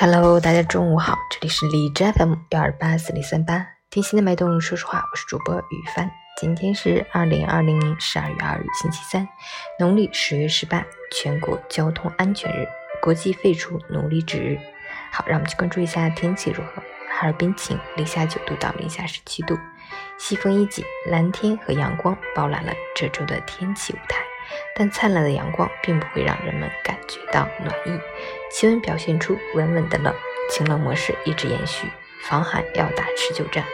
Hello，大家中午好，这里是荔枝 FM 幺二八四零三八，听心的脉动，说实话，我是主播雨帆。今天是二零二零年十二月二日，星期三，农历十月十八，全国交通安全日，国际废除奴隶制日。好，让我们去关注一下天气如何。哈尔滨晴，零下九度到零下十七度，西风一级，蓝天和阳光包揽了这周的天气舞台。但灿烂的阳光并不会让人们感觉到暖意，气温表现出稳稳的冷，晴冷模式一直延续，防寒要打持久战。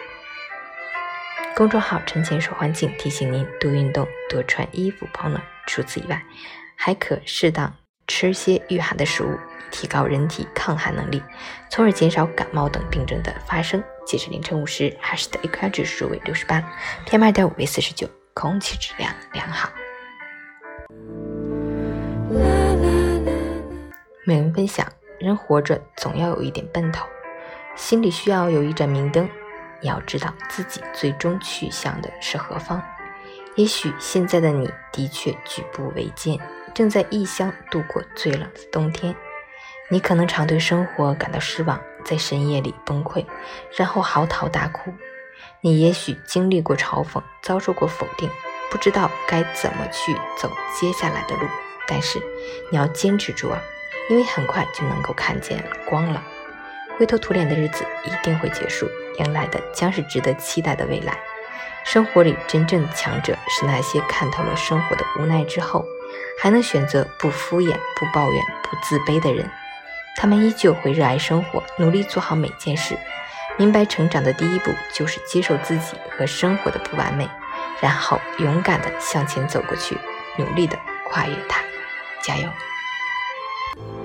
公众号“陈前说环境”提醒您多运动，多穿衣服保暖。除此以外，还可适当吃些御寒的食物，提高人体抗寒能力，从而减少感冒等病症的发生。截至凌晨五时，海市的 AQI 指数为六十八，PM 二点五为四十九，空气质量良好。美文分享：人活着总要有一点奔头，心里需要有一盏明灯。你要知道自己最终去向的是何方。也许现在的你的确举步维艰，正在异乡度过最冷的冬天。你可能常对生活感到失望，在深夜里崩溃，然后嚎啕大哭。你也许经历过嘲讽，遭受过否定，不知道该怎么去走接下来的路。但是你要坚持住啊！因为很快就能够看见光了，灰头土脸的日子一定会结束，迎来的将是值得期待的未来。生活里真正的强者是那些看透了生活的无奈之后，还能选择不敷衍、不抱怨、不自卑的人。他们依旧会热爱生活，努力做好每件事。明白成长的第一步就是接受自己和生活的不完美，然后勇敢地向前走过去，努力地跨越它。加油！you